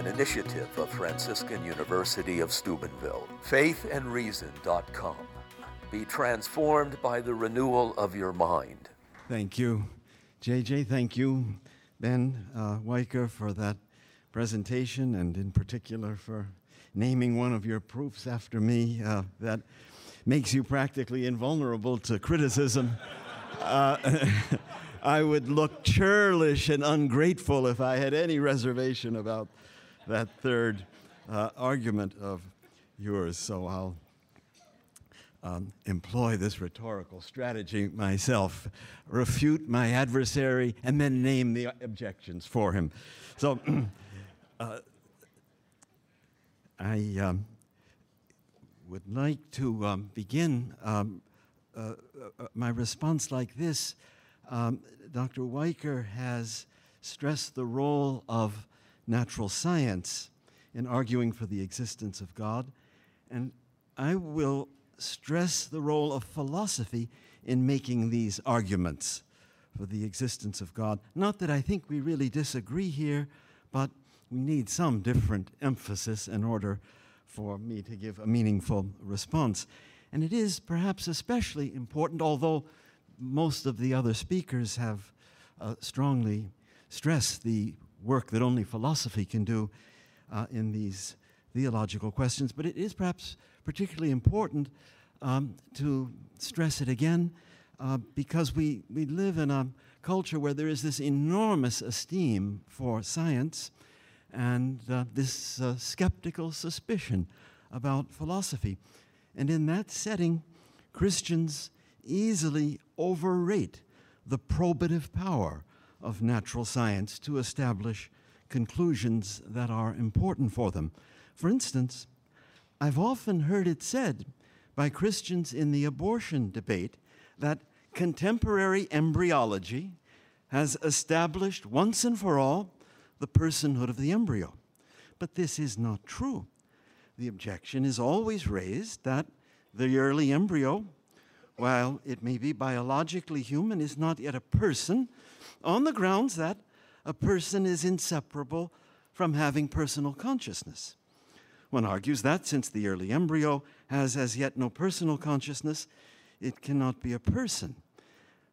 an initiative of Franciscan University of Steubenville. Faithandreason.com. Be transformed by the renewal of your mind. Thank you, JJ. Thank you, Ben uh, Wiker, for that presentation, and in particular for naming one of your proofs after me. Uh, that makes you practically invulnerable to criticism. Uh, I would look churlish and ungrateful if I had any reservation about that third uh, argument of yours. So I'll um, employ this rhetorical strategy myself, refute my adversary, and then name the objections for him. So uh, I um, would like to um, begin um, uh, uh, my response like this. Um, Dr. Wiker has stressed the role of natural science in arguing for the existence of God, and I will stress the role of philosophy in making these arguments for the existence of God. Not that I think we really disagree here, but we need some different emphasis in order for me to give a meaningful response. And it is perhaps especially important, although most of the other speakers have uh, strongly stressed the work that only philosophy can do uh, in these theological questions. But it is perhaps particularly important um, to stress it again uh, because we, we live in a culture where there is this enormous esteem for science and uh, this uh, skeptical suspicion about philosophy. And in that setting, Christians easily overrate the probative power of natural science to establish conclusions that are important for them. For instance, I've often heard it said by Christians in the abortion debate that contemporary embryology has established once and for all the personhood of the embryo. But this is not true. The objection is always raised that the early embryo, while it may be biologically human, is not yet a person, on the grounds that a person is inseparable from having personal consciousness. One argues that since the early embryo has as yet no personal consciousness, it cannot be a person.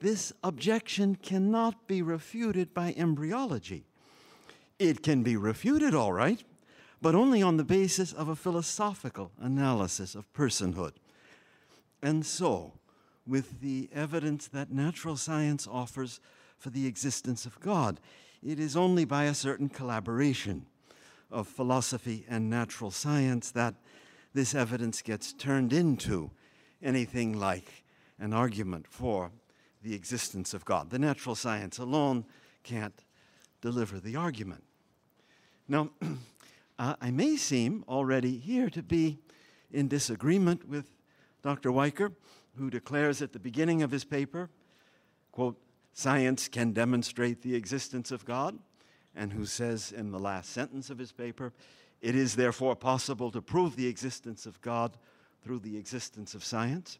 This objection cannot be refuted by embryology. It can be refuted, all right, but only on the basis of a philosophical analysis of personhood. And so, with the evidence that natural science offers for the existence of God, it is only by a certain collaboration of philosophy and natural science that this evidence gets turned into anything like an argument for the existence of God. The natural science alone can't deliver the argument. Now, I may seem already here to be in disagreement with Dr. Wiker, who declares at the beginning of his paper, quote, science can demonstrate the existence of God, and who says in the last sentence of his paper, it is therefore possible to prove the existence of God through the existence of science.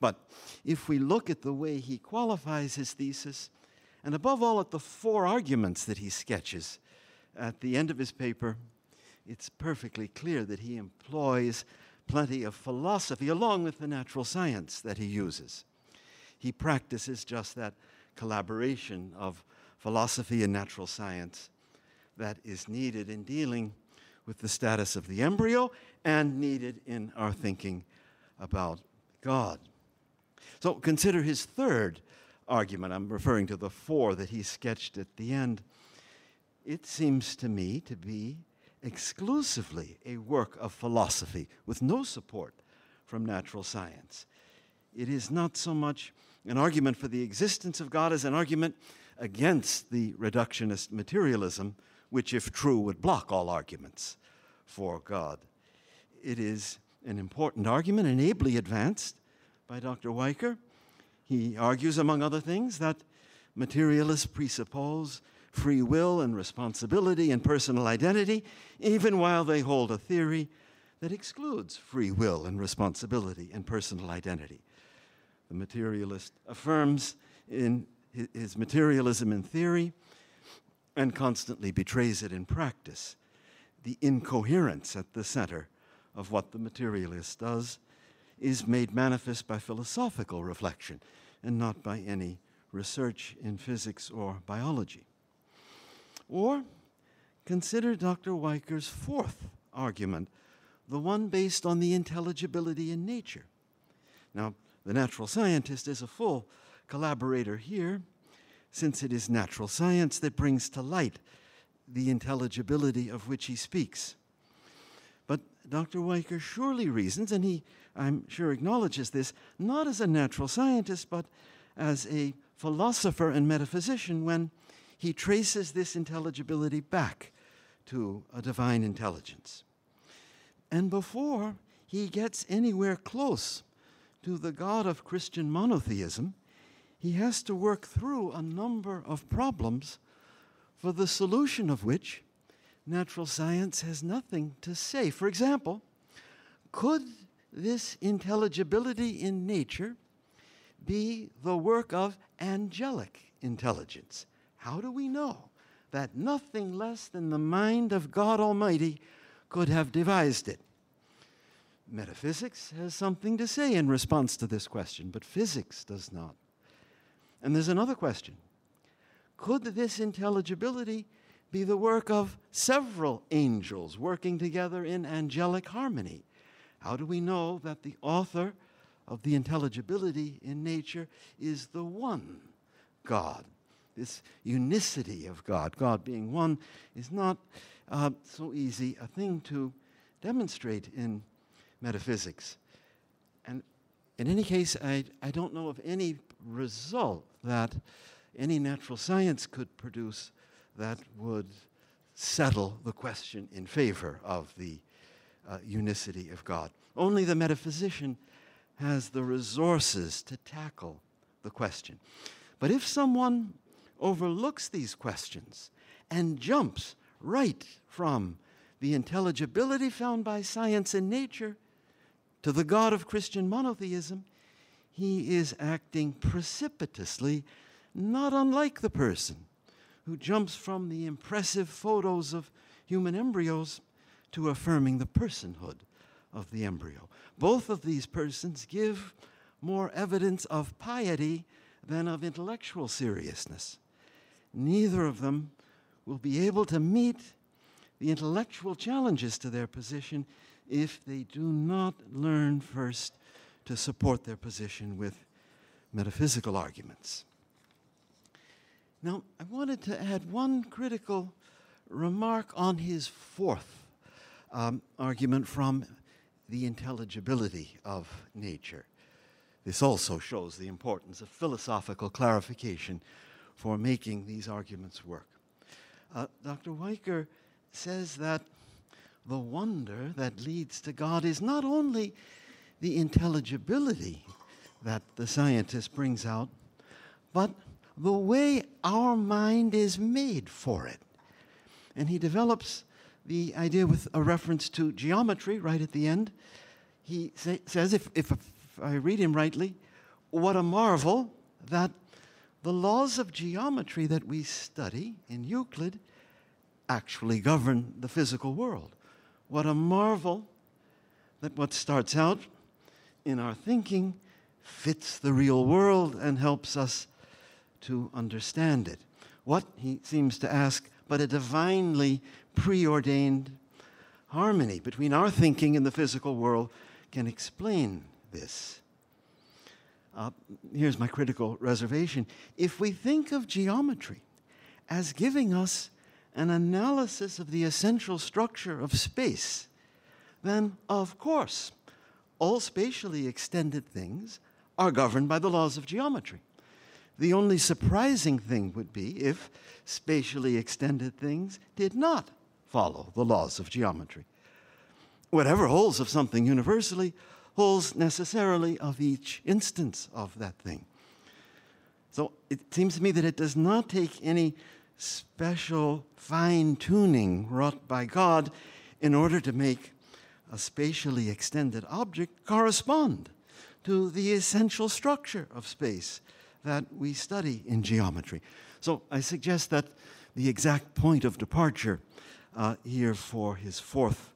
But if we look at the way he qualifies his thesis, and above all at the four arguments that he sketches at the end of his paper, it's perfectly clear that he employs plenty of philosophy along with the natural science that he uses. He practices just that collaboration of philosophy and natural science that is needed in dealing with the status of the embryo and needed in our thinking about God. So consider his third argument. I'm referring to the four that he sketched at the end. It seems to me to be exclusively a work of philosophy with no support from natural science. It is not so much an argument for the existence of God as an argument against the reductionist materialism, which, if true, would block all arguments for God. It is an important argument and ably advanced by Dr. Wiker. He argues, among other things, that materialists presuppose free will and responsibility and personal identity, even while they hold a theory that excludes free will and responsibility and personal identity. The materialist affirms in his materialism in theory and constantly betrays it in practice. the incoherence at the center of what the materialist does is made manifest by philosophical reflection and not by any research in physics or biology. Or consider Dr. Wiker's fourth argument, the one based on the intelligibility in nature. Now, the natural scientist is a full collaborator here, since it is natural science that brings to light the intelligibility of which he speaks. But Dr. Wiker surely reasons, and he, I'm sure, acknowledges this, not as a natural scientist, but as a philosopher and metaphysician when he traces this intelligibility back to a divine intelligence. And before he gets anywhere close to the God of Christian monotheism, he has to work through a number of problems for the solution of which natural science has nothing to say. For example, could this intelligibility in nature be the work of angelic intelligence? How do we know that nothing less than the mind of God Almighty could have devised it? Metaphysics has something to say in response to this question, but physics does not. And there's another question Could this intelligibility be the work of several angels working together in angelic harmony? How do we know that the author of the intelligibility in nature is the one God? This unicity of God, God being one, is not uh, so easy a thing to demonstrate in metaphysics. And in any case, I, I don't know of any result that any natural science could produce that would settle the question in favor of the uh, unicity of God. Only the metaphysician has the resources to tackle the question. But if someone overlooks these questions and jumps right from the intelligibility found by science and nature to the God of Christian monotheism, he is acting precipitously, not unlike the person who jumps from the impressive photos of human embryos to affirming the personhood of the embryo. Both of these persons give more evidence of piety than of intellectual seriousness. Neither of them will be able to meet the intellectual challenges to their position if they do not learn first to support their position with metaphysical arguments. Now, I wanted to add one critical remark on his fourth um, argument from the intelligibility of nature. This also shows the importance of philosophical clarification for making these arguments work. Uh, Dr. Wiker says that the wonder that leads to God is not only the intelligibility that the scientist brings out, but the way our mind is made for it. And he develops the idea with a reference to geometry right at the end. He say, says, if, if, if I read him rightly, what a marvel that the laws of geometry that we study in Euclid actually govern the physical world. What a marvel that what starts out in our thinking fits the real world and helps us to understand it. What, he seems to ask, but a divinely preordained harmony between our thinking and the physical world can explain this. Uh, here's my critical reservation. If we think of geometry as giving us an analysis of the essential structure of space, then of course, all spatially extended things are governed by the laws of geometry. The only surprising thing would be if spatially extended things did not follow the laws of geometry. Whatever holds of something universally holds necessarily of each instance of that thing. So it seems to me that it does not take any special fine tuning wrought by God in order to make a spatially extended object correspond to the essential structure of space that we study in geometry. So I suggest that the exact point of departure uh, here for his fourth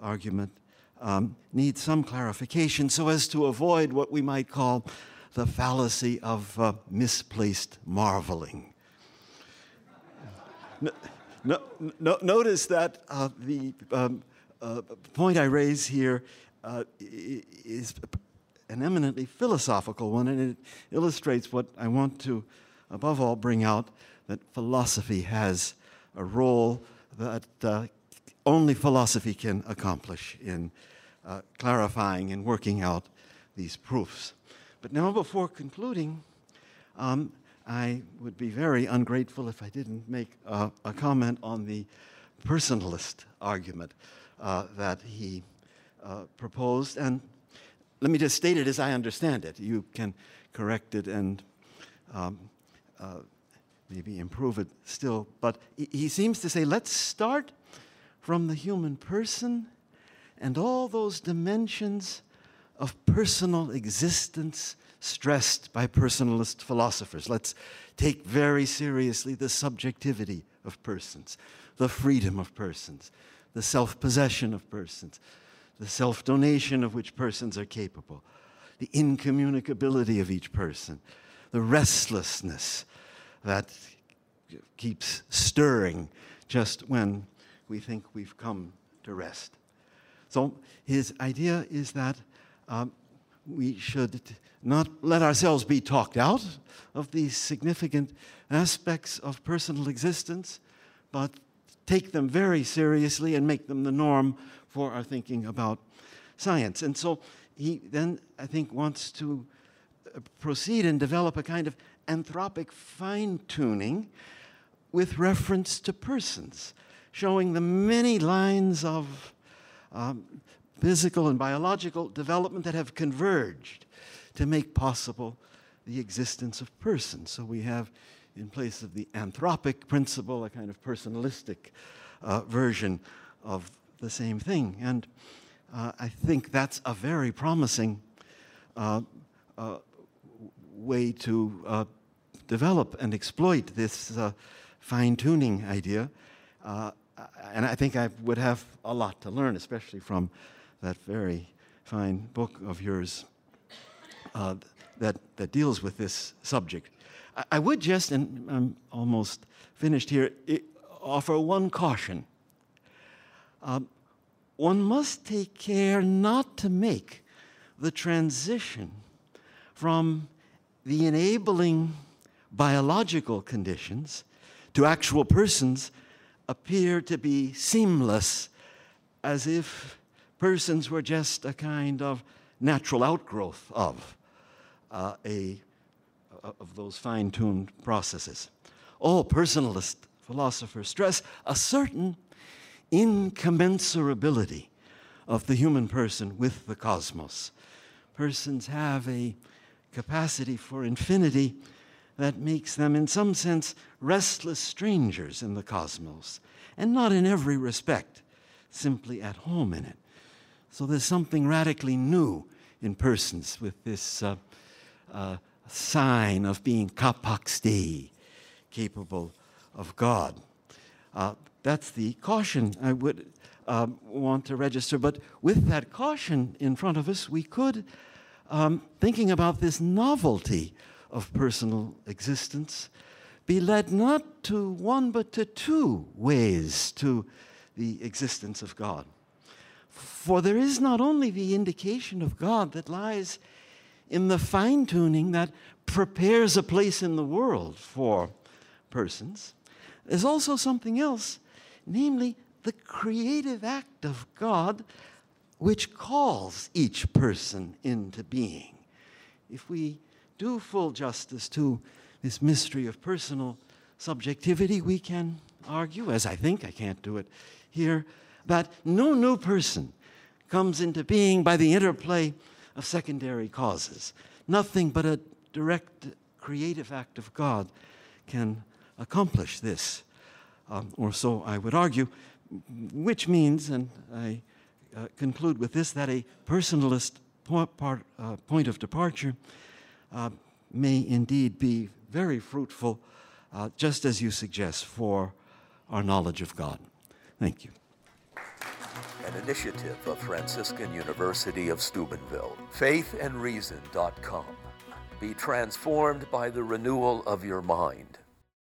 argument um, needs some clarification so as to avoid what we might call the fallacy of uh, misplaced marveling. No, no, no, notice that uh, the um, uh, point I raise here uh, is an eminently philosophical one, and it illustrates what I want to, above all, bring out that philosophy has a role that uh, only philosophy can accomplish in uh, clarifying and working out these proofs. But now, before concluding, um, I would be very ungrateful if I didn't make a comment on the personalist argument uh, that he uh, proposed. And let me just state it as I understand it. You can correct it and um, uh, maybe improve it still. But he seems to say let's start from the human person and all those dimensions of personal existence stressed by personalist philosophers. Let's take very seriously the subjectivity of persons, the freedom of persons, the self possession of persons, the self donation of which persons are capable, the incommunicability of each person, the restlessness that keeps stirring just when we think we've come to rest. So his idea is that um, we should not let ourselves be talked out of these significant aspects of personal existence, but take them very seriously and make them the norm for our thinking about science. And so he then, I think, wants to uh, proceed and develop a kind of anthropic fine tuning with reference to persons, showing the many lines of um, physical and biological development that have converged to make possible the existence of persons. So we have, in place of the anthropic principle, a kind of personalistic uh, version of the same thing. And uh, I think that's a very promising uh, uh way to uh, develop and exploit this uh, fine tuning idea. and I think I would have a lot to learn, especially from that very fine book of yours that, that deals with this subject. I, I would just, and I'm almost finished here, offer one caution. Um, one must take care not to make the transition from the enabling biological conditions to actual persons appear to be seamless, as if persons were just a kind of natural outgrowth of uh, a, of those fine tuned processes. All personalist philosophers stress a certain incommensurability of the human person with the cosmos. Persons have a capacity for infinity that makes them, in some sense, restless strangers in the cosmos, and not in every respect simply at home in it. So there's something radically new in persons with this uh, uh, sign of being capax Dei, capable of God. Uh, that's the caution I would um, want to register. But with that caution in front of us, we could, um, thinking about this novelty of personal existence, be led not to one but to two ways to the existence of God. For there is not only the indication of God that lies in the fine tuning that prepares a place in the world for persons, there's also something else namely the creative act of God which calls each person into being. If we do full justice to this mystery of personal subjectivity, we can argue, as I think, I can't do it here, that no new person comes into being by the interplay of secondary causes. Nothing but a direct creative act of God can accomplish this um, or so I would argue, which means, and I uh, conclude with this, that a personalist point, part, uh, point of departure uh, may indeed be very fruitful, uh, just as you suggest, for our knowledge of God. Thank you. An initiative of Franciscan University of Steubenville. Faithandreason.com. Be transformed by the renewal of your mind.